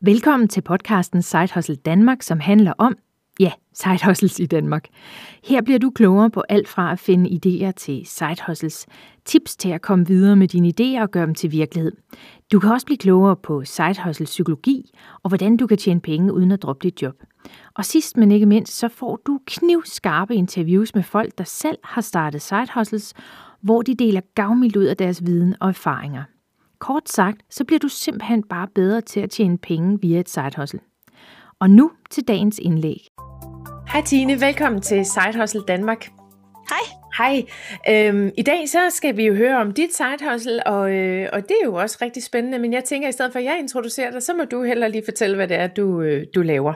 Velkommen til podcasten Side Hustle Danmark, som handler om, ja, side hustles i Danmark. Her bliver du klogere på alt fra at finde idéer til side hustles, tips til at komme videre med dine idéer og gøre dem til virkelighed. Du kan også blive klogere på side hustle psykologi og hvordan du kan tjene penge uden at droppe dit job. Og sidst men ikke mindst, så får du knivskarpe interviews med folk, der selv har startet side hustles, hvor de deler gavmildt ud af deres viden og erfaringer. Kort sagt, så bliver du simpelthen bare bedre til at tjene penge via et side hustle. Og nu til dagens indlæg. Hej Tine, velkommen til Side Hustle Danmark. Hej. Hej. Øhm, I dag så skal vi jo høre om dit side hustle, og, øh, og det er jo også rigtig spændende, men jeg tænker, at i stedet for at jeg introducerer dig, så må du heller lige fortælle, hvad det er, du, øh, du laver.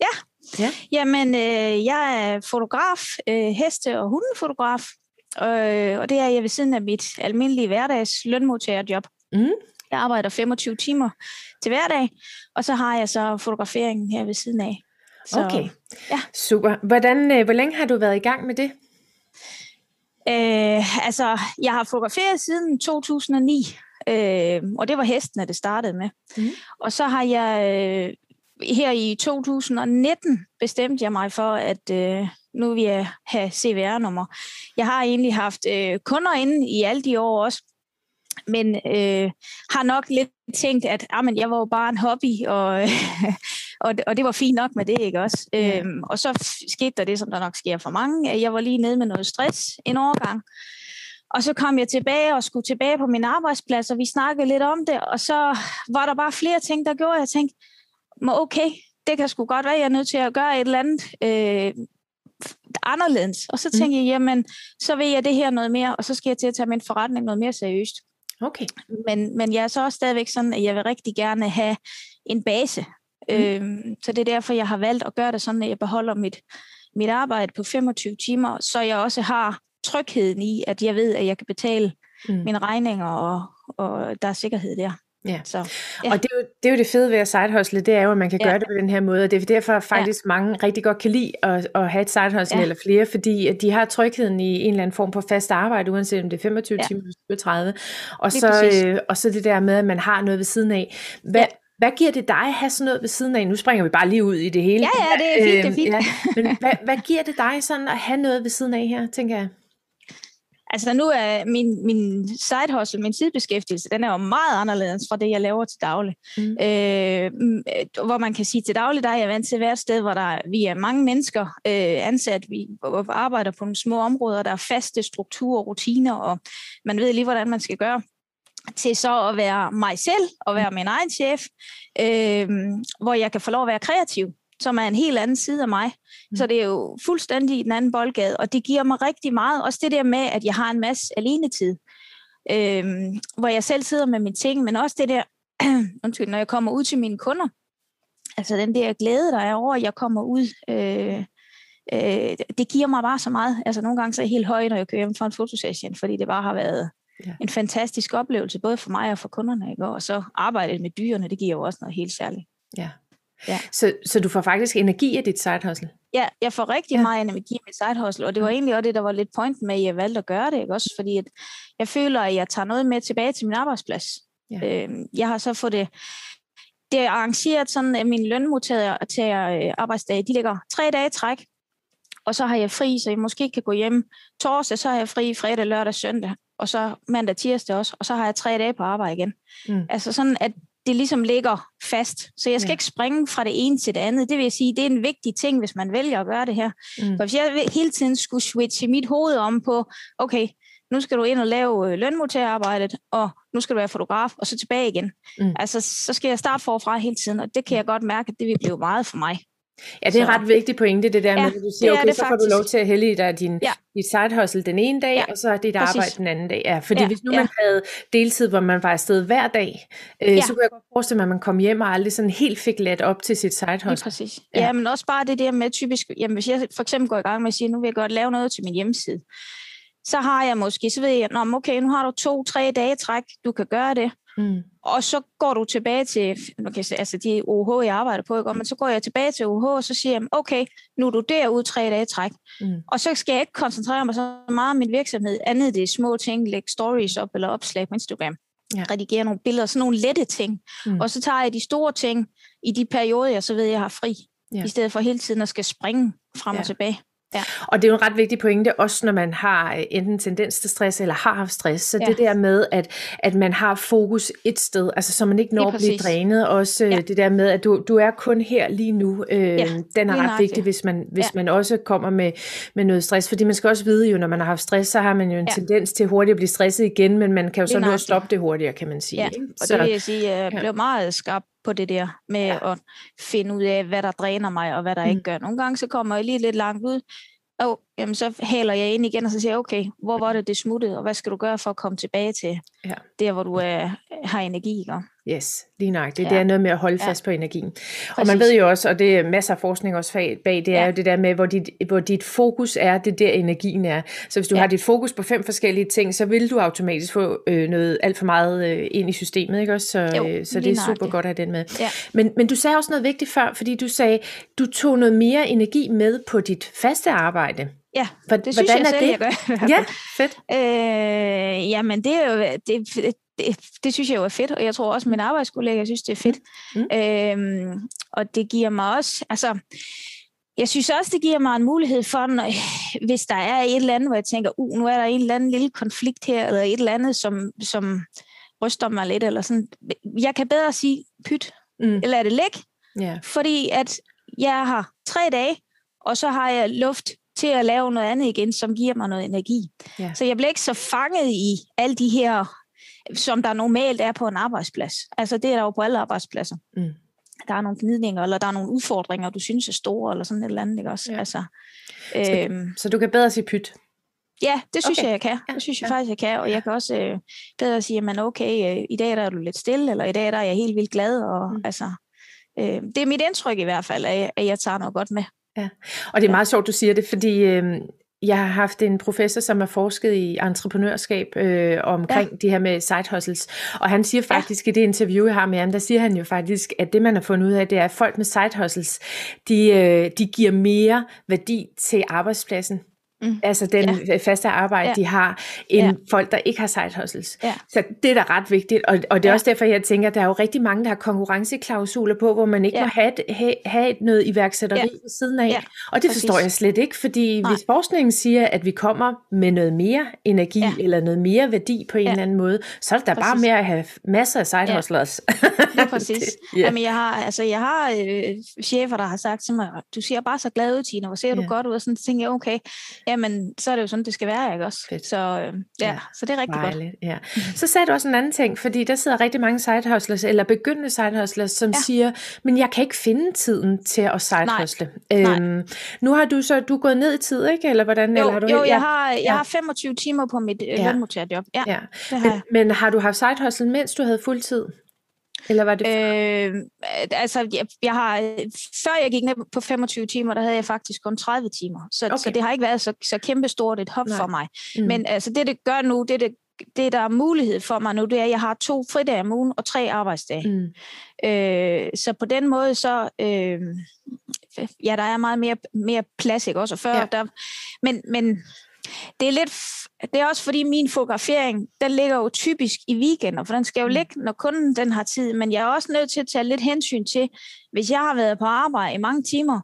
Ja, ja. jamen øh, jeg er fotograf, øh, heste- og hundefotograf, øh, og det er jeg ved siden af mit almindelige hverdags lønmodtagerjob. Mm. Jeg arbejder 25 timer til hverdag, og så har jeg så fotograferingen her ved siden af. Så, okay, ja. super. Hvordan, øh, hvor længe har du været i gang med det? Øh, altså, jeg har fotograferet siden 2009, øh, og det var hestene, det startede med. Mm. Og så har jeg øh, her i 2019 bestemt jeg mig for, at øh, nu vil jeg have CVR-nummer. Jeg har egentlig haft øh, kunder inde i alle de år også, men øh, har nok lidt tænkt, at ah, jeg var jo bare en hobby, og, og, og det var fint nok med det, ikke også? Ja. Øhm, og så skete der det, som der nok sker for mange. Jeg var lige nede med noget stress en overgang. Og så kom jeg tilbage og skulle tilbage på min arbejdsplads, og vi snakkede lidt om det, og så var der bare flere ting, der gjorde, at jeg tænkte, okay, det kan sgu godt være, at jeg er nødt til at gøre et eller andet øh, anderledes. Og så mm. tænkte mm. jeg, jamen, så vil jeg det her noget mere, og så skal jeg til at tage min forretning noget mere seriøst. Okay. Men, men jeg er så også stadigvæk sådan, at jeg vil rigtig gerne have en base. Mm. Øhm, så det er derfor, jeg har valgt at gøre det sådan, at jeg beholder mit, mit arbejde på 25 timer, så jeg også har trygheden i, at jeg ved, at jeg kan betale mm. mine regninger, og, og der er sikkerhed der. Ja. Så, ja. Og det er, jo, det er jo det fede ved at sidehustle, det er jo, at man kan ja. gøre det på den her måde, og det er derfor faktisk ja. mange rigtig godt kan lide at, at have et sidehustle ja. eller flere, fordi at de har trygheden i en eller anden form på fast arbejde, uanset om det er 25 ja. timer eller 30, og så, øh, og så det der med, at man har noget ved siden af. Hvad, ja. Hvad giver det dig at have sådan noget ved siden af? Nu springer vi bare lige ud i det hele. Ja, ja, det er fint, det er fint. Øhm, ja. Men hvad, hvad giver det dig sådan at have noget ved siden af her, tænker jeg? Altså nu er min, min side hustle, min sidebeskæftigelse, den er jo meget anderledes fra det, jeg laver til daglig. Mm. Øh, hvor man kan sige, til daglig, der er jeg vant til hvert sted, hvor der, vi er mange mennesker øh, ansat, vi arbejder på nogle små områder, der er faste strukturer rutiner, og man ved lige, hvordan man skal gøre til så at være mig selv og være min egen chef, øh, hvor jeg kan få lov at være kreativ som er en helt anden side af mig. Mm. Så det er jo fuldstændig den anden boldgade, og det giver mig rigtig meget. Også det der med, at jeg har en masse alenetid, øh, hvor jeg selv sidder med mine ting, men også det der, undskyld, når jeg kommer ud til mine kunder, altså den der glæde, der er over, at jeg kommer ud, øh, øh, det giver mig bare så meget. Altså nogle gange så er jeg helt høj, når jeg kører hjem fra en fotosession, fordi det bare har været ja. en fantastisk oplevelse, både for mig og for kunderne. Ikke? Og så arbejdet med dyrene, det giver jo også noget helt særligt. Ja. Ja. Så, så du får faktisk energi af dit side hustle? Ja, jeg får rigtig ja. meget energi af mit side hustle, og det var egentlig også det, der var lidt point med, at jeg valgte at gøre det, ikke? også fordi at jeg føler, at jeg tager noget med tilbage til min arbejdsplads. Ja. Øhm, jeg har så fået det, det er arrangeret sådan, at mine lønmodtagere til øh, arbejdsdage, de ligger tre dage træk, og så har jeg fri, så jeg måske kan gå hjem torsdag, så har jeg fri fredag, lørdag, søndag, og så mandag, tirsdag også, og så har jeg tre dage på arbejde igen. Mm. Altså sådan, at det ligesom ligger fast. Så jeg skal ja. ikke springe fra det ene til det andet. Det vil jeg sige, det er en vigtig ting, hvis man vælger at gøre det her. Mm. For hvis jeg hele tiden skulle switche mit hoved om på, okay, nu skal du ind og lave øh, lønmodtagerarbejdet, og nu skal du være fotograf, og så tilbage igen. Mm. Altså, så skal jeg starte forfra hele tiden, og det kan jeg godt mærke, at det vil blive meget for mig. Ja, det er så. ret vigtigt pointe, det der ja, med, at du siger, okay, så får du lov til at hælde dig din, ja. dit side hustle den ene dag, ja, og så dit Præcis. arbejde den anden dag. Ja, fordi ja, hvis nu ja. man havde deltid, hvor man var afsted hver dag, øh, ja. så kunne jeg godt forestille mig, at man kom hjem og aldrig sådan helt fik let op til sit side hustle. Ja, præcis. Ja. ja, men også bare det der med typisk, jamen hvis jeg for eksempel går i gang med at sige, nu vil jeg godt lave noget til min hjemmeside, så har jeg måske, så ved jeg, Nå, okay, nu har du to-tre dage træk, du kan gøre det. Mm. Og så går du tilbage til, okay, altså de OH, jeg arbejder på, ikke? men så går jeg tilbage til OH, og så siger jeg, okay, nu er du derude tre dage træk. Mm. Og så skal jeg ikke koncentrere mig så meget om min virksomhed, andet det er små ting, lægge stories op eller opslag på Instagram. ja. redigere nogle billeder, sådan nogle lette ting. Mm. Og så tager jeg de store ting i de perioder, jeg så ved, jeg har fri, ja. i stedet for hele tiden at skal springe frem ja. og tilbage. Ja. Og det er jo en ret vigtig pointe, også når man har øh, enten tendens til stress eller har haft stress. Så ja. det der med, at, at man har fokus et sted, altså så man ikke når at blive drænet. Også øh, ja. det der med, at du, du er kun her lige nu. Øh, ja, den er ret nok, vigtig, hvis man, hvis ja. man også kommer med, med noget stress. Fordi man skal også vide jo, når man har haft stress, så har man jo en ja. tendens til hurtigt at blive stresset igen, men man kan jo så nu stoppe det hurtigere, kan man sige. Ja. Og så, det vil jeg sige, jeg ja. blev meget skarp på det der med ja. at finde ud af, hvad der dræner mig, og hvad der mm. ikke gør. Nogle gange så kommer jeg lige lidt langt ud, og jamen, så haler jeg ind igen, og så siger jeg, okay, hvor var det, det smuttede, og hvad skal du gøre for at komme tilbage til ja. der, hvor du er, har energi? Ikke? Yes, lige. Det, ja. det er noget med at holde ja. fast på energien. Præcis. Og man ved jo også, og det er masser af forskning også bag, det er ja. jo det der med, hvor dit, hvor dit fokus er, det der energien er. Så hvis du ja. har dit fokus på fem forskellige ting, så vil du automatisk få øh, noget alt for meget øh, ind i systemet, ikke også? Så, jo, øh, så det er super godt at have den med. Ja. Men, men du sagde også noget vigtigt før, fordi du sagde, du tog noget mere energi med på dit faste arbejde. Ja, det synes Hvordan jeg selv, det? jeg gør. Ja, fedt. Øh, jamen, det er jo, det, det, det synes jeg jo er fedt, og jeg tror også, at mine arbejdskollegaer synes, det er fedt. Mm. Øhm, og det giver mig også, altså, jeg synes også, det giver mig en mulighed for, når, hvis der er et eller andet, hvor jeg tænker, uh, nu er der en eller anden lille konflikt her, eller et eller andet, som, som ryster mig lidt, eller sådan. Jeg kan bedre sige, pyt, mm. eller er det læk? Yeah. Fordi at jeg har tre dage, og så har jeg luft til at lave noget andet igen, som giver mig noget energi. Yeah. Så jeg bliver ikke så fanget i alle de her som der normalt er på en arbejdsplads. Altså det er der jo på alle arbejdspladser. Mm. Der er nogle gnidninger, eller der er nogle udfordringer, du synes er store, eller sådan et eller andet. Ikke også? Ja. Altså, så, øhm, så du kan bedre sige pyt? Ja, det synes okay. jeg, jeg kan. Det synes jeg ja. faktisk, jeg kan. Og jeg kan også øh, bedre sige, at okay, øh, i dag der er du lidt stille, eller i dag der er jeg helt vildt glad. Og, mm. altså, øh, det er mit indtryk i hvert fald, at, at jeg tager noget godt med. Ja, og det er meget sjovt, du siger det, fordi øh, jeg har haft en professor, som har forsket i entreprenørskab øh, omkring ja. de her med side hustles, og han siger faktisk ja. i det interview, jeg har med ham, der siger han jo faktisk, at det man har fundet ud af, det er, at folk med side hustles, de, øh, de giver mere værdi til arbejdspladsen, Mm. Altså den ja. faste arbejde, ja. de har, end ja. folk, der ikke har side hustles. Ja. Så det er da ret vigtigt, og, og det er ja. også derfor, jeg tænker, at der er jo rigtig mange, der har konkurrenceklausuler på, hvor man ikke ja. må have, have, have noget iværksætteri ja. ved siden af. Ja. Og det Præcis. forstår jeg slet ikke, fordi Nej. hvis forskningen siger, at vi kommer med noget mere energi, ja. eller noget mere værdi på en ja. eller anden måde, så er det da bare mere at have masser af side hustlers. Ja, præcis. det, ja. Jamen, jeg har, altså, jeg har øh, chefer, der har sagt til mig, du ser bare så glad ud, Tina, hvor ser ja. du godt ud, og sådan, så tænker jeg, okay, jamen, så er det jo sådan, det skal være, ikke også? Fedt. Så, øh, ja, ja, så det er rigtig dejligt, godt. Ja. Så sagde du også en anden ting, fordi der sidder rigtig mange side hustlers, eller begyndende side hustlers, som ja. siger, men jeg kan ikke finde tiden til at side hustle. Nej. Øhm, nu har du så, du er gået ned i tid, ikke? Eller hvordan? Jo, eller har du jo jeg, har, jeg ja. har 25 timer på mit øh, ja. lønmodtagerjob. Ja, ja. Men, men har du haft side hustle, mens du havde fuld tid? Eller var det øh, altså, jeg, jeg har, før jeg gik ned på 25 timer, der havde jeg faktisk kun 30 timer. Så, okay. så det har ikke været så, så kæmpestort et hop Nej. for mig. Mm. Men altså, det, det gør nu, det, det, det, der er mulighed for mig nu, det er, at jeg har to fridage om ugen og tre arbejdsdage. Mm. Øh, så på den måde, så... Øh, ja, der er meget mere, mere plads, ikke også? Og før, ja. der, men, men det er lidt, det er også fordi min fotografering, den ligger jo typisk i weekender, for den skal jo mm. ligge, når kunden den har tid, men jeg er også nødt til at tage lidt hensyn til, hvis jeg har været på arbejde i mange timer,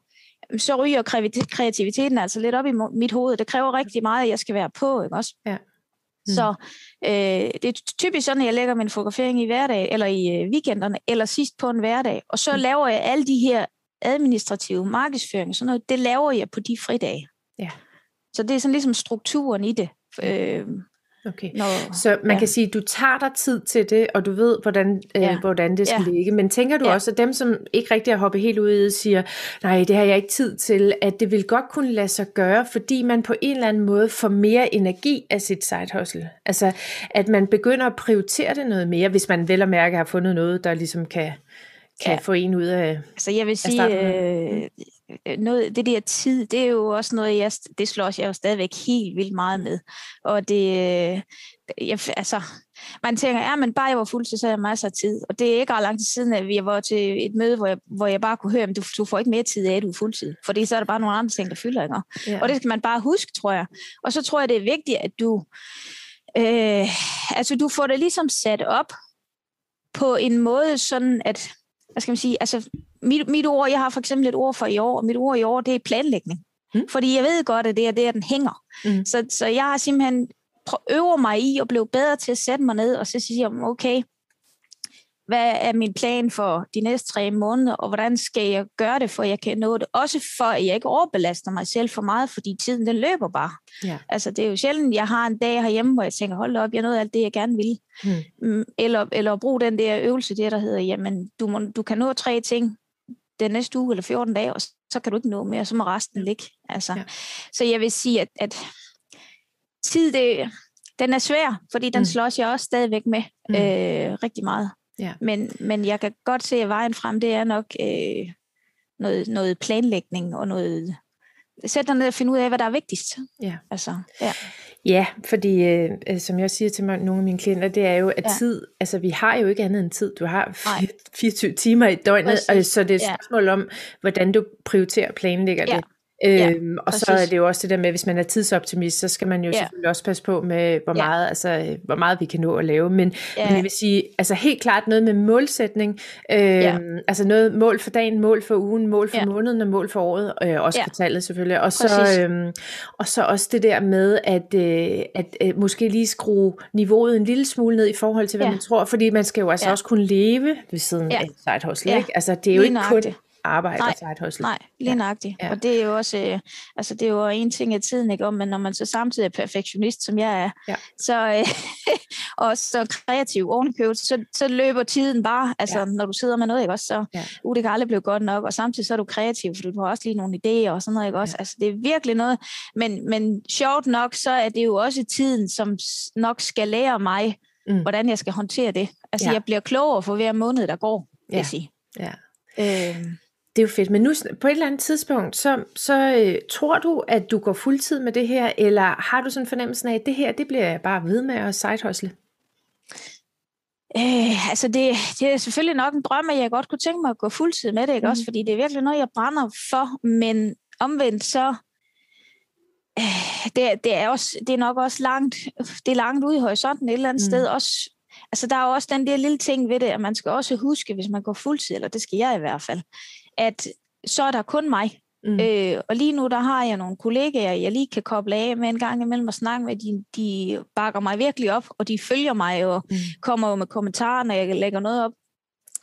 så ryger kreativiteten altså lidt op i mit hoved. Det kræver rigtig meget, at jeg skal være på, ikke også? Ja. Mm. Så øh, det er typisk sådan, at jeg lægger min fotografering i hverdag, eller i øh, weekenderne, eller sidst på en hverdag, og så mm. laver jeg alle de her administrative markedsføring, sådan noget, det laver jeg på de fridage. Ja. Så det er sådan ligesom strukturen i det. Øh, Okay. Når, så man ja. kan sige, at du tager dig tid til det, og du ved, hvordan, øh, ja. hvordan det skal ja. ligge. Men tænker du ja. også, at dem, som ikke rigtig har hoppet helt ud i det, siger, nej, det har jeg ikke tid til, at det vil godt kunne lade sig gøre, fordi man på en eller anden måde får mere energi af sit side hustle. Altså, at man begynder at prioritere det noget mere, hvis man vel og mærke har fundet noget, der ligesom kan, kan ja. få en ud af Altså jeg vil sige, øh, noget, det der tid, det er jo også noget, jeg, det slår jeg jo stadigvæk helt vildt meget med. Og det, jeg, altså, man tænker, ja, men bare jeg var fuld, så havde jeg masser af tid. Og det er ikke ret lang tid siden, at vi var til et møde, hvor jeg, hvor jeg bare kunne høre, at du, du får ikke mere tid af, at du er fuldtid. Fordi så er der bare nogle andre ting, der fylder. Ikke? Ja. Og det skal man bare huske, tror jeg. Og så tror jeg, det er vigtigt, at du Øh, altså, du får det ligesom sat op på en måde sådan, at, hvad skal man sige, altså, mit, mit ord, jeg har for eksempel et ord for i år, og mit ord i år, det er planlægning. Mm. Fordi jeg ved godt, at det er der, den hænger. Mm. Så, så jeg har simpelthen øver mig i at blive bedre til at sætte mig ned, og så sige, okay, hvad er min plan for de næste tre måneder, og hvordan skal jeg gøre det, for jeg kan nå det. Også for, at jeg ikke overbelaster mig selv for meget, fordi tiden den løber bare. Ja. Altså, det er jo sjældent, jeg har en dag herhjemme, hvor jeg tænker, hold op, jeg nåede alt det, jeg gerne vil. Hmm. Eller, eller bruge den der øvelse, der, der hedder, jamen, du, må, du kan nå tre ting den næste uge eller 14 dage, og så kan du ikke nå mere, så må resten ligge. Altså. Ja. Så jeg vil sige, at, at tid, det, den er svær, fordi den mm. slås jeg også stadigvæk med mm. øh, rigtig meget. Ja. Men, men jeg kan godt se, at vejen frem, det er nok øh, noget, noget planlægning og noget... Sæt dig ned og finde ud af, hvad der er vigtigst. Ja. Altså, ja. Ja, fordi øh, som jeg siger til mig, nogle af mine klienter, det er jo, at ja. tid, altså vi har jo ikke andet end tid. Du har 24 timer i døgnet, og, så det er et spørgsmål ja. om, hvordan du prioriterer og planlægger ja. det. Ja, øhm, og præcis. så er det jo også det der med, hvis man er tidsoptimist, så skal man jo ja. selvfølgelig også passe på med, hvor meget, ja. altså, hvor meget vi kan nå at lave. Men, ja. men jeg vil sige, altså helt klart noget med målsætning, øhm, ja. altså noget mål for dagen, mål for ugen, mål for ja. måneden og mål for året, øh, også ja. tallet selvfølgelig. Og så, øhm, og så også det der med, at, øh, at øh, måske lige skrue niveauet en lille smule ned i forhold til, hvad ja. man tror, fordi man skal jo altså ja. også kunne leve ved siden ja. af side hustle, ja. ikke? Altså det er jo lige ikke kun arbejde nej, og side hustle. Nej, lige nøjagtigt. Ja. Og det er jo også, øh, altså det er jo en ting af tiden, ikke? men når man så samtidig er perfektionist, som jeg er, ja. så, øh, og så kreativ ovenikøbet, så, så løber tiden bare, altså ja. når du sidder med noget, ikke også, så ja. uh, det kan aldrig blive godt nok, og samtidig så er du kreativ, for du har også lige nogle idéer og sådan noget, ikke også, ja. altså det er virkelig noget, men, men sjovt nok, så er det jo også tiden, som nok skal lære mig, mm. hvordan jeg skal håndtere det. Altså ja. jeg bliver klogere for hver måned, der går, vil jeg sige. Ja. Øh, det er jo fedt, men nu på et eller andet tidspunkt, så, så øh, tror du, at du går fuldtid med det her, eller har du sådan en fornemmelse af, at det her, det bliver jeg bare ved med at sidehustle? Øh, altså det, det er selvfølgelig nok en drøm, at jeg godt kunne tænke mig at gå fuldtid med det, ikke? Mm. også fordi det er virkelig noget, jeg brænder for, men omvendt så, øh, det, det, er også, det er nok også langt, det er langt ude i horisonten et eller andet mm. sted, også Altså, der er jo også den der lille ting ved det, at man skal også huske, hvis man går fuldtid, eller det skal jeg i hvert fald, at så er der kun mig. Mm. Øh, og lige nu, der har jeg nogle kollegaer, jeg lige kan koble af med en gang imellem og snakke med. De, de bakker mig virkelig op, og de følger mig og mm. kommer jo med kommentarer, når jeg lægger noget op.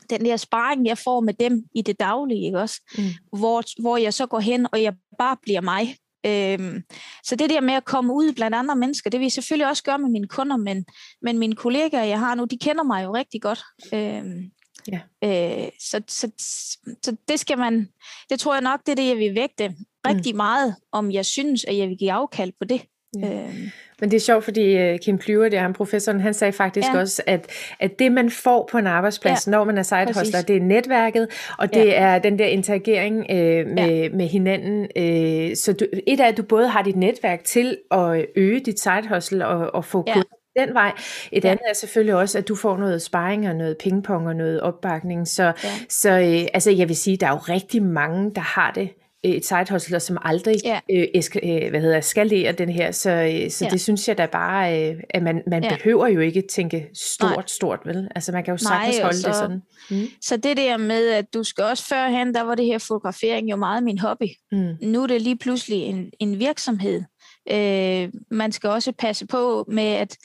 Den der sparring, jeg får med dem i det daglige, ikke også? Mm. Hvor, hvor jeg så går hen, og jeg bare bliver mig. Øhm, så det der med at komme ud blandt andre mennesker, det vil jeg selvfølgelig også gøre med mine kunder, men, men mine kollegaer, jeg har nu, de kender mig jo rigtig godt. Øhm, Ja. Øh, så, så, så det skal man, det tror jeg nok, det er det, jeg vil vægte rigtig mm. meget, om jeg synes, at jeg vil give afkald på det. Ja. Øh. Men det er sjovt, fordi uh, Kim Plyver, det er han professoren, han sagde faktisk ja. også, at, at det man får på en arbejdsplads, ja. når man er sidehustler, det er netværket, og det ja. er den der interagering uh, med, ja. med hinanden. Uh, så du, et af, at du både har dit netværk til at øge dit sidehustle og, og få ja den vej. Et ja. andet er selvfølgelig også, at du får noget sparring og noget pingpong og noget opbakning. Så, ja. så øh, altså, jeg vil sige, der er jo rigtig mange, der har det øh, et side hustle, som aldrig ja. øh, eska, øh, hvad hedder, skalerer den her. Så, øh, så ja. det synes jeg da bare, øh, at man, man ja. behøver jo ikke tænke stort, Nej. stort, vel? Altså man kan jo sagtens Nej, holde så, det sådan. Mm. Så det der med, at du skal også førhen, der var det her fotografering jo meget min hobby. Mm. Nu er det lige pludselig en, en virksomhed. Øh, man skal også passe på med, at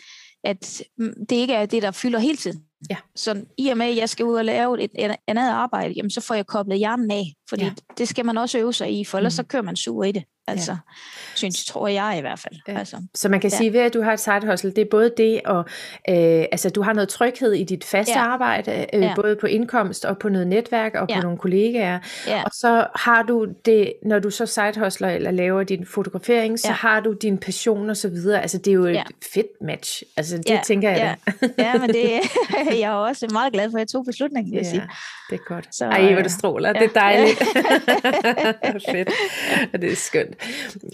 at mm, det ikke er det, der fylder hele tiden. Ja. Så i og med, at jeg skal ud og lave et, et andet arbejde, jamen, så får jeg koblet hjernen af, fordi ja. det skal man også øve sig i, for ellers mm. så kører man sur i det. Altså, ja. synes, tror jeg i hvert fald. Ja. Altså, så man kan ja. sige, ved at du har et side hustle, det er både det, og øh, altså, du har noget tryghed i dit faste ja. arbejde, øh, ja. både på indkomst og på noget netværk og ja. på nogle kollegaer. Ja. Og så har du det, når du så side hustler eller laver din fotografering, så ja. har du din passion og så videre. Altså, det er jo et ja. fedt match. Altså, det ja. tænker jeg ja. da. ja, men det jeg er også meget glad for, at jeg tog beslutningen, vil jeg ja. sige. Det er godt. Så, Ej, hvor det stråler. Ja. Det er dejligt. fedt. Og det er skønt.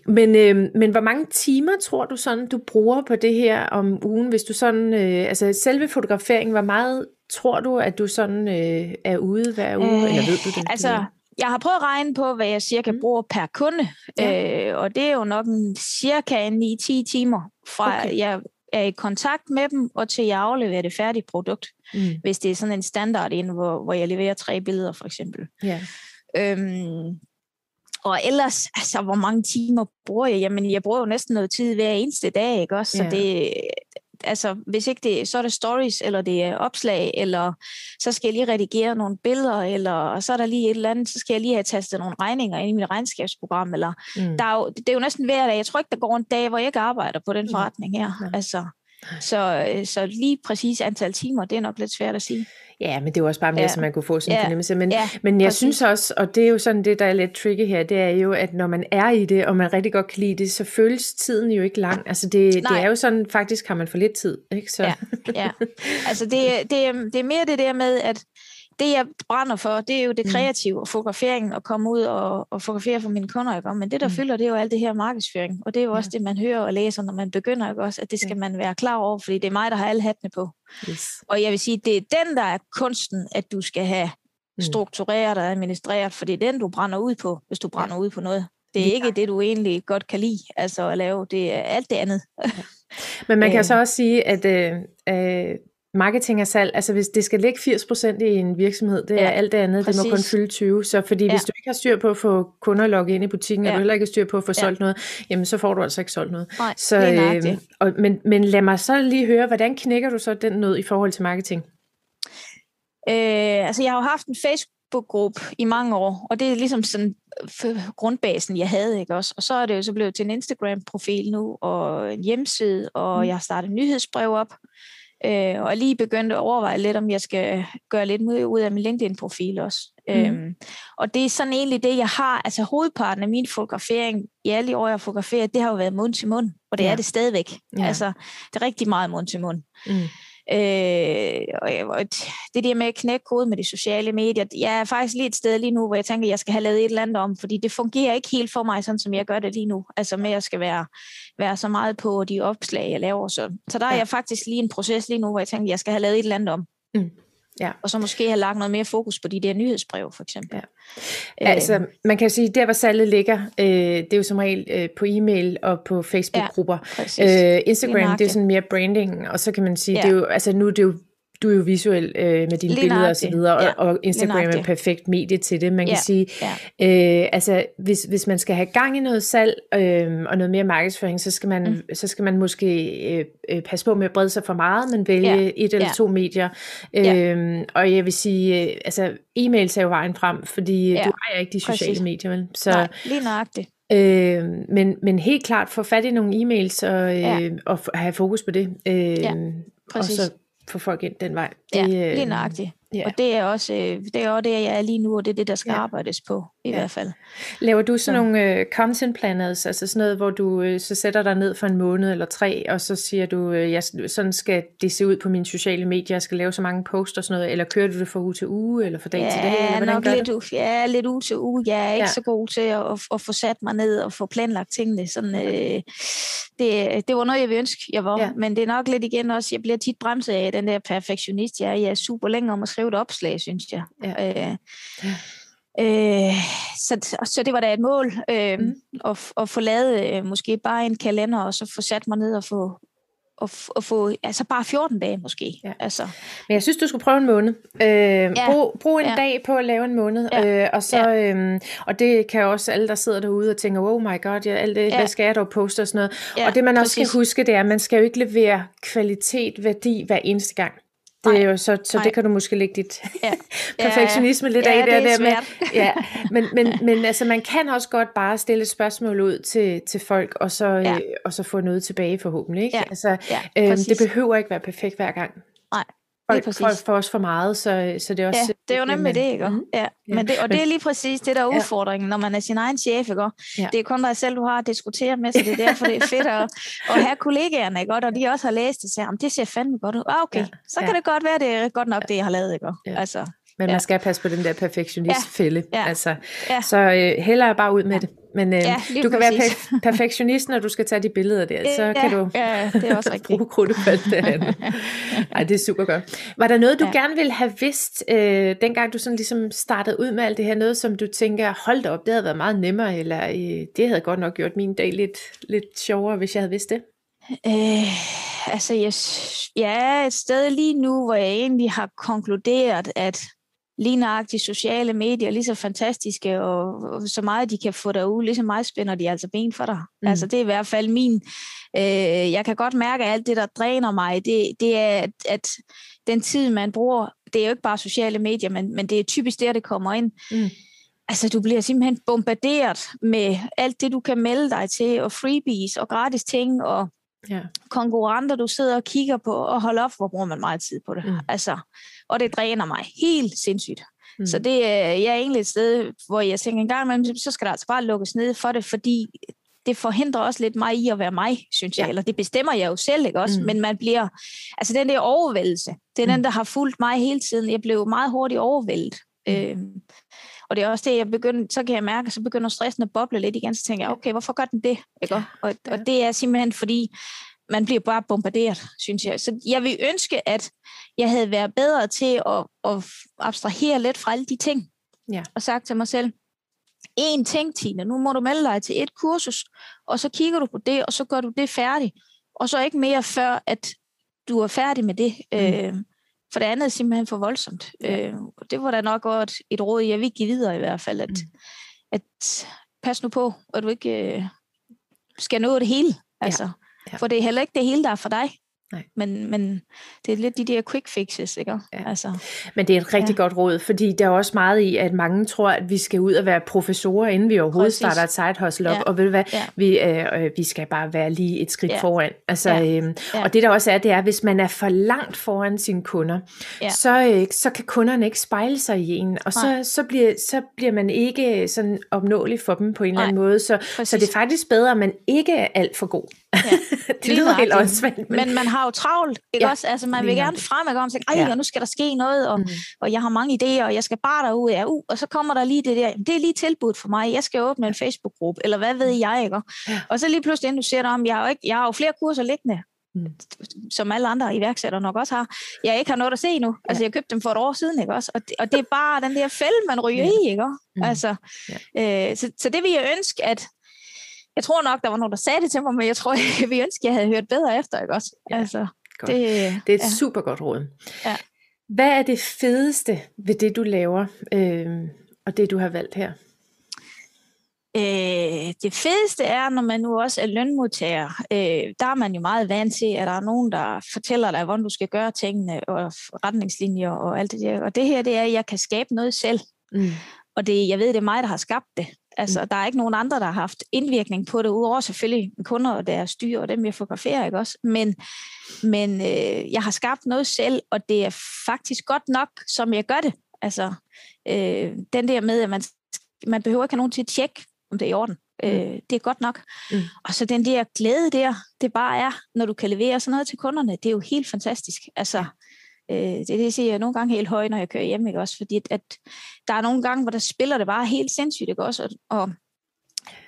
Men, øh, men hvor mange timer tror du sådan, du bruger på det her om ugen, hvis du sådan, øh, altså selve fotograferingen, hvor meget tror du, at du sådan øh, er ude hver uge, øh, eller ved du det? Altså, jeg har prøvet at regne på, hvad jeg cirka mm. bruger per kunde, ja. øh, og det er jo nok en cirka 9-10 timer fra okay. jeg er i kontakt med dem, og til jeg afleverer det færdige produkt. Mm. Hvis det er sådan en standard ind, hvor, hvor jeg leverer tre billeder, for eksempel. Yeah. Øhm, og ellers, altså, hvor mange timer bruger jeg? Jamen, jeg bruger jo næsten noget tid hver eneste dag, ikke også? Så yeah. det, altså, hvis ikke det, så er det stories, eller det er opslag, eller så skal jeg lige redigere nogle billeder, eller så er der lige et eller andet, så skal jeg lige have tastet nogle regninger ind i mit regnskabsprogram, eller mm. der er jo, det er jo næsten hver dag. Jeg tror ikke, der går en dag, hvor jeg ikke arbejder på den mm. forretning her. Ja. Altså, så, øh, så lige præcis antal timer, det er nok lidt svært at sige. Ja, men det er også bare mere, ja. så man kunne få sådan en ja. fornemmelse. Men, ja, men jeg præcis. synes også, og det er jo sådan det, der er lidt tricky her, det er jo, at når man er i det, og man rigtig godt kan lide det, så føles tiden jo ikke lang. Altså det, det er jo sådan, faktisk har man for lidt tid. Ikke? Så. Ja, ja. altså det, det, det er mere det der med, at det, jeg brænder for, det er jo det mm. kreative og fotograferingen, og komme ud og, og fotografere for mine kunder. Ikke? Men det, der mm. fylder, det er jo alt det her markedsføring. Og det er jo også ja. det, man hører og læser, når man begynder. Ikke? Også, at det skal ja. man være klar over, fordi det er mig, der har alle hattene på. Yes. Og jeg vil sige, det er den, der er kunsten, at du skal have mm. struktureret og administreret, for det er den, du brænder ud på, hvis du brænder ja. ud på noget. Det er ja. ikke det, du egentlig godt kan lide, altså at lave. Det er alt det andet. Men man kan så også sige, at øh, øh, marketing og salg, altså hvis det skal ligge 80% i en virksomhed, det er ja, alt det andet, præcis. det må kun fylde 20. Så fordi ja. hvis du ikke har styr på at få kunder logget ind i butikken, ja. og du heller ikke har styr på at få ja. solgt noget, jamen så får du altså ikke solgt noget. Nej, så, øh, og, men, men lad mig så lige høre, hvordan knækker du så den nød i forhold til marketing? Øh, altså jeg har jo haft en Facebook-gruppe i mange år, og det er ligesom sådan grundbasen, jeg havde, ikke også? Og så er det jo så blevet til en Instagram-profil nu, og en hjemmeside, og mm. jeg har startet nyhedsbrev op, Øh, og lige begyndt at overveje lidt, om jeg skal gøre lidt ud af min LinkedIn-profil også. Mm. Øhm, og det er sådan egentlig det, jeg har, altså hovedparten af min fotografering, i alle år, jeg har fotograferet, det har jo været mund til mund, og det ja. er det stadigvæk. Ja. Altså, det er rigtig meget mund til mund. Mm. Øh, og, det der med at knække kode med de sociale medier, jeg er faktisk lige et sted lige nu, hvor jeg tænker, at jeg skal have lavet et eller andet om, fordi det fungerer ikke helt for mig, sådan som jeg gør det lige nu. Altså med, at jeg skal være, være så meget på de opslag, jeg laver. Så, så der er jeg faktisk lige en proces lige nu, hvor jeg tænker, at jeg skal have lavet et eller andet om. Mm. Ja. Og så måske have lagt noget mere fokus på de der nyhedsbrev, for eksempel. Ja. Altså, man kan sige, der hvor salget ligger, øh, det er jo som regel øh, på e-mail og på Facebook-grupper. Ja, øh, Instagram, det er sådan mere branding, og så kan man sige, ja. det er jo, altså nu er det jo du er jo visuel øh, med dine Lige billeder og så videre, ja. og, og Instagram er perfekt medie til det. Man ja. kan sige, ja. øh, altså hvis, hvis man skal have gang i noget salg øh, og noget mere markedsføring, så skal man, mm. så skal man måske øh, øh, passe på med at brede sig for meget, men vælge ja. et eller ja. to medier. Øh, ja. Og jeg vil sige, øh, altså e-mails er jo vejen frem, fordi ja. du ejer ikke de sociale Præcis. medier, vel? Så, Nej, lige nøjagtigt. Øh, men, men helt klart få fat i nogle e-mails og, øh, ja. og have fokus på det. Øh, ja, præcis. Og så få folk ind den vej. Det, ja, lige øh, nøjagtigt. Ja. Og det er, også, øh, det er også det, jeg er lige nu, og det er det, der skal ja. arbejdes på, i ja. hvert fald. Laver du sådan så. nogle uh, content planners, altså sådan noget, hvor du uh, så sætter dig ned for en måned eller tre, og så siger du, uh, jeg, sådan skal det se ud på mine sociale medier, jeg skal lave så mange posts og sådan noget, eller kører du det fra uge til uge, eller fra dag ja, til dag? Eller nok lidt, u- ja, lidt uge til uge. Jeg er ikke ja. så god til at, at, at få sat mig ned og få planlagt tingene. Sådan, uh, det, det var noget, jeg ville ønske, jeg var. Ja. Men det er nok lidt igen også, jeg bliver tit bremset af den der perfektionist. Jeg, jeg er super længe om at skrive et opslag, synes jeg. Ja. Øh. Øh, så, så det var da et mål øh, mm. at, at få lavet øh, måske bare en kalender, og så få sat mig ned og få, og, og få, altså bare 14 dage måske. Ja. Altså. Men jeg synes, du skulle prøve en måned. Øh, ja. brug, brug en ja. dag på at lave en måned. Ja. Øh, og, så, ja. øhm, og det kan også alle, der sidder derude og tænker, oh my god, ja, alt det, ja. hvad skal jeg dog poste og sådan noget. Ja, og det man også præcis. skal huske, det er, at man skal jo ikke levere kvalitet, værdi hver eneste gang. Det er jo så, så det kan du måske lægge dit ja. perfektionisme lidt ja, af der. der med. Ja, men, men, men altså, man kan også godt bare stille et spørgsmål ud til, til folk, og så, ja. øh, og så få noget tilbage forhåbentlig. Ikke? Ja. Altså, ja, øh, det behøver ikke være perfekt hver gang. Nej, folk, folk får også for meget, så, så det er også... Ja, det er jo nemlig det, ikke? Mm. Ja. ja. Men det, og det er lige præcis det, der er udfordringen, når man er sin egen chef, ikke? Ja. Det er kun dig selv, du har at diskutere med, så det er derfor, det er fedt at, at have kollegaerne, ikke? Og de også har læst det, så det ser fandme godt ud. Ah, okay, ja. så kan ja. det godt være, det er godt nok, det jeg har lavet, ikke? Ja. Altså, men ja. man skal passe på den der perfektionistfælde. Ja. Ja. Altså, ja. Så øh, hellere bare ud med ja. det. Men øh, ja, du kan præcis. være per- perfektionist, når du skal tage de billeder der. Så ja, kan du ja, det er også rigtigt. bruge krudtet på alt det andet. Ej, det er super godt. Var der noget, du ja. gerne ville have vidst, øh, dengang du sådan ligesom startede ud med alt det her? Noget, som du tænker, hold da op, det havde været meget nemmere, eller øh, det havde godt nok gjort min dag lidt, lidt sjovere, hvis jeg havde vidst det? Øh, altså jeg, er et sted lige nu, hvor jeg egentlig har konkluderet, at lige nøjagtigt sociale medier, lige så fantastiske, og, og så meget de kan få ud, lige så meget spænder de altså ben for dig. Mm. Altså det er i hvert fald min, øh, jeg kan godt mærke, at alt det, der dræner mig, det, det er, at, at den tid, man bruger, det er jo ikke bare sociale medier, men, men det er typisk der, det kommer ind. Mm. Altså, du bliver simpelthen bombarderet med alt det, du kan melde dig til, og freebies, og gratis ting, og ja. konkurrenter, du sidder og kigger på, og hold op, hvor bruger man meget tid på det. Mm. Altså, og det dræner mig helt sindssygt. Mm. Så det er jeg er egentlig et sted, hvor jeg tænker en gang imellem, så skal der altså bare lukkes ned for det, fordi det forhindrer også lidt mig i at være mig, synes jeg. Ja. Eller det bestemmer jeg jo selv, ikke også? Mm. Men man bliver... Altså den der overvældelse, det er mm. den, der har fulgt mig hele tiden. Jeg blev meget hurtigt overvældet. Mm. Øhm, og det er også det, jeg begynder, så kan jeg mærke, så begynder stressen at boble lidt igen, så tænker jeg, okay, hvorfor gør den det? Ikke? Og, og det er simpelthen fordi, man bliver bare bombarderet, synes jeg. Så jeg vil ønske, at jeg havde været bedre til at, at abstrahere lidt fra alle de ting, ja. og sagt til mig selv, en ting, Tine, nu må du melde dig til et kursus, og så kigger du på det, og så gør du det færdigt. Og så ikke mere før, at du er færdig med det. Mm. Øh, for det andet er simpelthen for voldsomt. Ja. Øh, og det var da nok godt et råd, jeg vil give videre i hvert fald, at, mm. at pas nu på, at du ikke øh, skal nå det hele. Altså, ja. Ja. For det er heller ikke det hele, der er for dig. Nej. Men, men det er lidt de der quick fixes, ikke? Ja. Altså, men det er et rigtig ja. godt råd, fordi der er også meget i, at mange tror, at vi skal ud og være professorer, inden vi overhovedet Præcis. starter et side hustle op, ja. og ved du hvad, ja. vi, øh, øh, vi skal bare være lige et skridt ja. foran. Altså, ja. Øh, ja. Og det der også er, det er, hvis man er for langt foran sine kunder, ja. så, øh, så kan kunderne ikke spejle sig i en, og så, så, bliver, så bliver man ikke sådan opnåelig for dem på en Nej. eller anden måde. Så, så det er faktisk bedre, at man ikke er alt for god. Ja. det lyder helt åndssvagt. Men, men man har jo travlt, ikke ja. også? Altså, man vil gerne frem, ikke? og sige, ej, ja. nu skal der ske noget, og, mm. og jeg har mange idéer, og jeg skal bare derud, ja, uh, og så kommer der lige det der, det er lige tilbudt for mig, jeg skal åbne en Facebook-gruppe, eller hvad ved jeg, ikke? Ja. Og så lige pludselig, inden du ser dig om, jeg har jo, ikke, jeg har jo flere kurser liggende, mm. som alle andre iværksættere nok også har, jeg ikke har noget at se nu. Altså, jeg købte dem for et år siden, ikke også? Og det, og det er bare den der fælde, man ryger ja. i, ikke? Mm. Altså, ja. øh, så, så det vil jeg ønske, at jeg tror nok, der var nogen, der sagde det til mig, men jeg tror, jeg ville ønske, at jeg havde hørt bedre efter, ikke også? Ja, altså, det, det er et ja. super godt råd. Ja. Hvad er det fedeste ved det, du laver, øh, og det, du har valgt her? Øh, det fedeste er, når man nu også er lønmodtager, øh, der er man jo meget vant til, at der er nogen, der fortæller dig, hvordan du skal gøre tingene, og retningslinjer og alt det der. Og det her, det er, at jeg kan skabe noget selv. Mm. Og det, jeg ved, det er mig, der har skabt det. Altså, der er ikke nogen andre, der har haft indvirkning på det, udover selvfølgelig kunder og deres styr og dem, jeg fotograferer, ikke også? Men, men øh, jeg har skabt noget selv, og det er faktisk godt nok, som jeg gør det. Altså, øh, den der med, at man, man behøver ikke have nogen til at tjekke, om det er i orden. Mm. Øh, det er godt nok. Mm. Og så den der glæde der, det bare er, når du kan levere sådan noget til kunderne, det er jo helt fantastisk. Altså, Øh, det, det siger jeg nogle gange helt højt, når jeg kører hjem, ikke også? Fordi at, at der er nogle gange, hvor der spiller det bare helt sindssygt, ikke også? Og, og,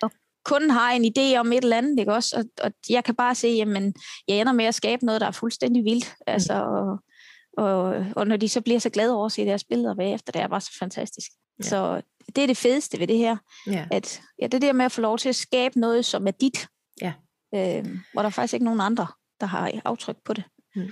og kunden har en idé om et eller andet, ikke også? Og, og jeg kan bare se, jamen, jeg ender med at skabe noget, der er fuldstændig vildt. Mm. Altså, og, og, og når de så bliver så glade over at se deres billeder bagefter, det er bare så fantastisk. Ja. Så det er det fedeste ved det her. Ja. At, ja, det er det med at få lov til at skabe noget, som er dit. Ja. Øh, hvor der faktisk ikke nogen andre, der har aftryk på det. Mm.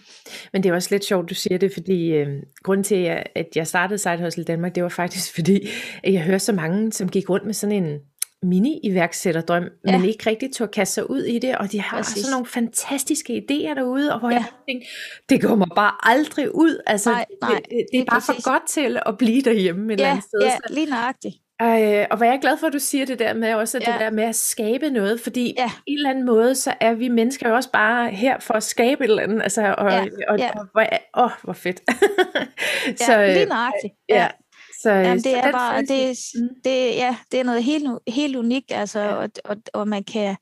Men det er også lidt sjovt, du siger det, fordi øh, grunden til, at jeg startede Side Hustle Danmark, det var faktisk fordi, at jeg hører så mange, som gik rundt med sådan en mini-iværksætterdrøm, ja. men ikke rigtig tog kaste sig ud i det, og de har Præcis. sådan nogle fantastiske idéer derude, og hvor ja. jeg tænker, det går mig bare aldrig ud, altså nej, nej, det, det, det er bare præcis. for godt til at blive derhjemme et ja, eller andet sted. Ja, lige nøjagtigt. Øh, og hvor jeg er glad for, at du siger det der med også ja. det der med at skabe noget, fordi ja. på en eller anden måde, så er vi mennesker jo også bare her for at skabe et eller andet, altså, og, ja. og, ja. og, og åh, oh, hvor fedt. så, ja, lige nøjagtigt. Ja. ja. Så, Jamen, det er bare, det, mm. det, ja, det er noget helt, helt unikt, altså, ja. og, og, og man kan,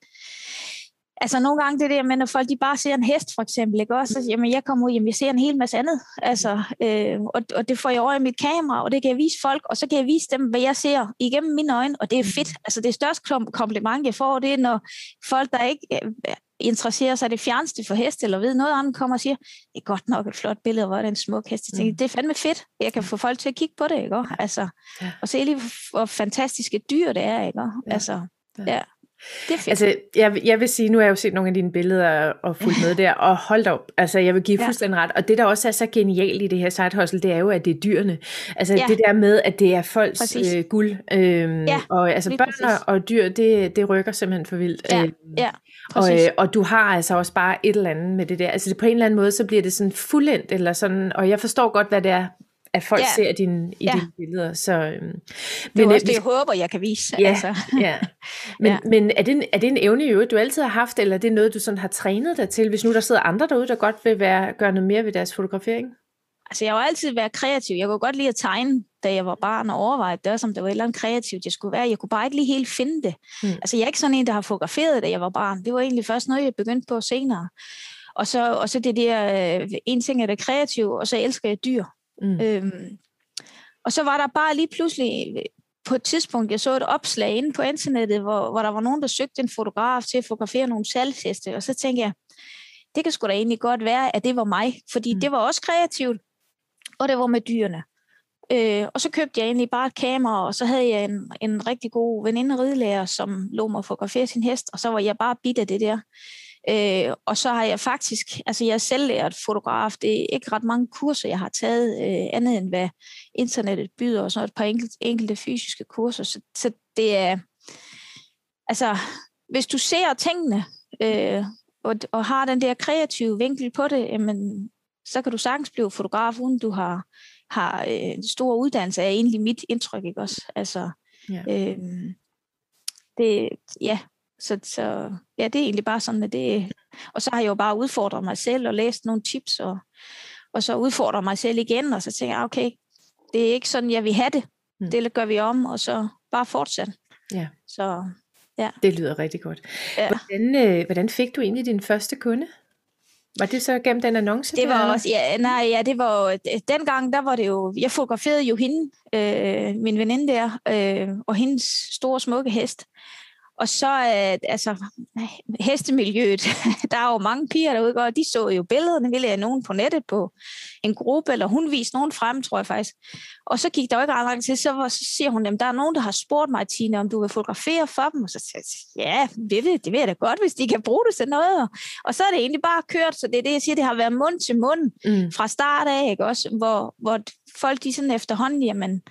Altså nogle gange det der med, når folk de bare ser en hest for eksempel, ikke også? Så, jamen jeg kommer ud, jamen jeg ser en hel masse andet, altså, øh, og, og det får jeg over i mit kamera, og det kan jeg vise folk, og så kan jeg vise dem, hvad jeg ser igennem mine øjne, og det er fedt. Altså det største kompliment, jeg får, det er, når folk, der ikke øh, interesserer sig det fjerneste for hest, eller ved noget andet, kommer og siger, det er godt nok et flot billede, hvor det er en smuk hest. Jeg tænker, mm. det er fandme fedt, jeg kan få folk til at kigge på det, ikke? Altså, og se lige, hvor fantastiske dyr det er, ikke? Altså, ja. ja. Det er fedt. Altså, jeg, jeg vil sige, nu har jeg jo set nogle af dine billeder og fulgt med der, og hold op, altså jeg vil give Ja. fuldstændig ret. Og det, der også er så genialt i det her side hustle, det er jo, at det er dyrene. Altså Ja. det der med, at det er folks Præcis. øh, guld. Øhm, Ja, og altså børn præcis. og, dyr, det, det rykker simpelthen for vildt. Ja, Øhm, ja, og, øh, og du har altså også bare et eller andet med det der. Altså det, på en eller anden måde, så bliver det sådan fuldendt, eller sådan, og jeg forstår godt, hvad det er, at folk Ja. ser din, i Ja. dine billeder. Så, øhm, det er jo øh, også det, jeg håber, jeg kan vise. Ja, Altså. ja. Men, Ja. men er, det en, er det en evne øvrigt, du altid har haft, eller er det noget, du sådan har trænet dig til, hvis nu der sidder andre derude, der godt vil være, gøre noget mere ved deres fotografering? Altså, jeg har jo altid været kreativ. Jeg kunne godt lide at tegne, da jeg var barn og overvejede det, som det var et eller andet kreativt, jeg skulle være. Jeg kunne bare ikke lige helt finde det. Mm. Altså, jeg er ikke sådan en, der har fotograferet, da jeg var barn. Det var egentlig først noget, jeg begyndte på senere. Og så, og så det der, øh, en ting er det kreative, og så elsker jeg dyr. Mm. Øhm, og så var der bare lige pludselig på et tidspunkt, jeg så et opslag inde på internettet, hvor, hvor der var nogen, der søgte en fotograf til at fotografere nogle salgsheste, og så tænkte jeg, det kan sgu da egentlig godt være, at det var mig, fordi Mm. det var også kreativt, og det var med dyrene. Øh, og så købte jeg egentlig bare et kamera, og så havde jeg en, en rigtig god veninde ridelærer, som lå mig fotografere sin hest, og så var jeg bare bidt af det der. Øh, og så har jeg faktisk, altså jeg er selvlært fotograf, det er ikke ret mange kurser, jeg har taget, øh, andet end hvad internettet byder, og så et par enkelt, enkelte fysiske kurser. Så, så det er, altså, hvis du ser tingene, øh, og, og har den der kreative vinkel på det, jamen, så kan du sagtens blive fotograf, uden du har, har øh, en stor uddannelse, er egentlig mit indtryk, ikke også? Altså, Ja. øh, det, ja, så, så ja, det er egentlig bare sådan, at det Og så har jeg jo bare udfordret mig selv og læst nogle tips, og, og så udfordret mig selv igen, og så tænker jeg, okay, det er ikke sådan, jeg vil have det. Mm. Det gør vi om, og så bare fortsætte. Ja. Så Det lyder rigtig godt. ja. Hvordan, øh, hvordan fik du egentlig din første kunde? Var det så gennem den annonce? Det var havde? også, ja, nej, ja, det var dengang, der var det jo, jeg fotograferede jo hende, øh, min veninde der, øh, og hendes store smukke hest. Og så, øh, altså, hestemiljøet, der er jo mange piger derude, og de så jo billederne, ville jeg nogen på nettet på en gruppe, eller hun viste nogen frem, tror jeg faktisk. Og så gik der jo ikke ret tid, så, var, så siger hun, at der er nogen, der har spurgt mig, Tina, om du vil fotografere for dem. Og så siger jeg, ja, det vil, det vil jeg da godt, hvis de kan bruge det til noget. Og, og så er det egentlig bare kørt, så det er det, jeg siger, det har været mund til mund Mm. fra start af, ikke også? Hvor, hvor folk de sådan efterhånden, jamen,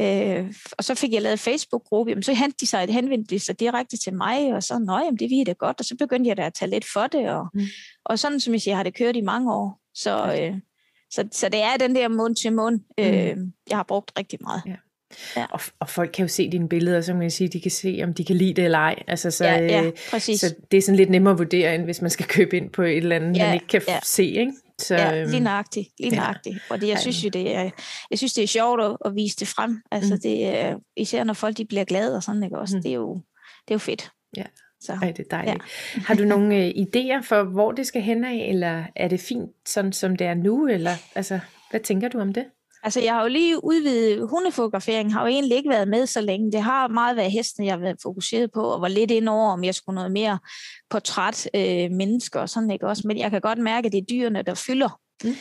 øh, og så fik jeg lavet Facebook-gruppe, jamen, så henvendte de sig, henvendte de sig direkte til mig, og så, nå, jamen, det ved godt, og så begyndte jeg da at tage lidt for det, og, Mm. mm. og sådan som jeg siger, har det kørt i mange år, så, øh, så, så det er den der mund til mund, øh, jeg har brugt rigtig meget. Og, og folk kan jo se dine billeder, så kan man sige, de kan se, om de kan lide det eller ej. Altså, så, ja, ja, øh, præcis. så det er sådan lidt nemmere at vurdere, end hvis man skal købe ind på et eller andet, Ja, man ikke kan ja. se. Ikke? Så, Ja, lige nøjagtigt. Lige ja. nøjagtigt. Og det, jeg synes jo, det er, jeg synes, det er sjovt at, at vise det frem. Altså, Mm. det er, især når folk de bliver glade og sådan, ikke også? Mm. Det, er jo, det er jo fedt. Ja. Så. Ej, det er dejligt. Ja. Har du nogle øh, idéer for, hvor det skal hen af, eller er det fint, sådan som det er nu, eller altså, hvad tænker du om det? Altså, jeg har jo lige udvidet hundefotografering, har jo egentlig ikke været med så længe. Det har meget været hesten, jeg har været fokuseret på, og var lidt ind over, om jeg skulle noget mere portræt øh, mennesker og sådan, ikke også? Men jeg kan godt mærke, at det er dyrene, der fylder. Mm.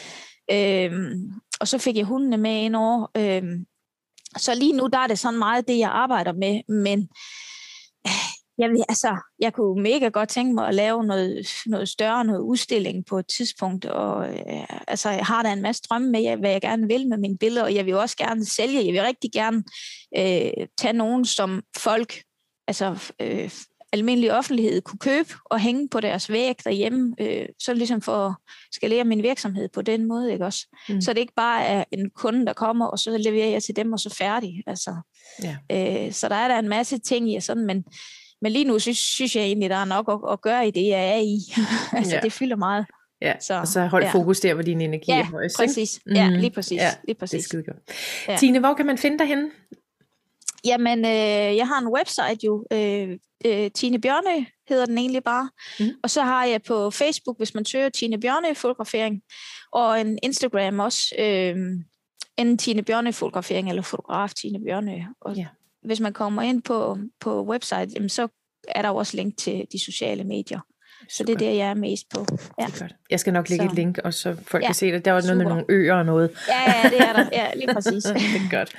Øhm, og så fik jeg hundene med ind over. Øhm, så lige nu, der er det sådan meget det, jeg arbejder med, men jeg, vil, altså, jeg kunne mega godt tænke mig at lave noget, noget større, noget udstilling på et tidspunkt, og øh, altså, jeg har da en masse drømme med, hvad jeg gerne vil med mine billeder, og jeg vil også gerne sælge, jeg vil rigtig gerne øh, tage nogen, som folk, altså øh, almindelig offentlighed, kunne købe og hænge på deres væg derhjemme, øh, så ligesom for at skalere min virksomhed på den måde, ikke også? Mm. Så det ikke bare er en kunde, der kommer, og så leverer jeg til dem, og så færdig, altså. Ja. Øh, så der er der en masse ting i, sådan, men men lige nu synes, synes jeg egentlig, der er nok at, at gøre i det, jeg er i. altså, Ja. det fylder meget. Ja, Så, og så hold ja. fokus der, hvor din energi er Ja, højst. ikke? præcis. Ja, Mhm. lige præcis. Ja, lige Det er præcis. skide godt. Ja. Tine, hvor kan man finde dig henne? Jamen, øh, jeg har en website jo. Øh, øh, Tine Bjørnø hedder den egentlig bare. Mhm. Og så har jeg på Facebook, hvis man søger Tine Bjørnø fotografering, og en Instagram også. Øh, en Tine Bjørnø fotografering, eller fotograf Tine Bjørnø. Og Ja hvis man kommer ind på, på website, jamen, så er der jo også link til de sociale medier. Så det er det, jeg er mest på. Ja. Det er godt. Jeg skal nok lægge så. et link, og så folk ja, kan se det. Der var noget med nogle øer og noget. Ja, ja, det er der. Ja, lige præcis. det er godt.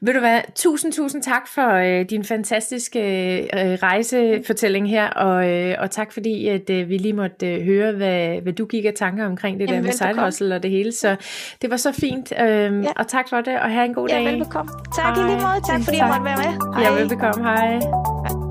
Ved du hvad, tusind, tusind tak for øh, din fantastiske øh, rejsefortælling her, og, øh, og tak fordi, at øh, vi lige måtte øh, høre, hvad, hvad du gik af tanker omkring det Jamen, der med side og det hele. Så det var så fint, øh, ja. og tak for det, og have en god ja, dag. velbekomme. Tak Hej. i lige måde. Tak fordi tak. jeg måtte være med. Hej. Ja, velbekomme. Hej.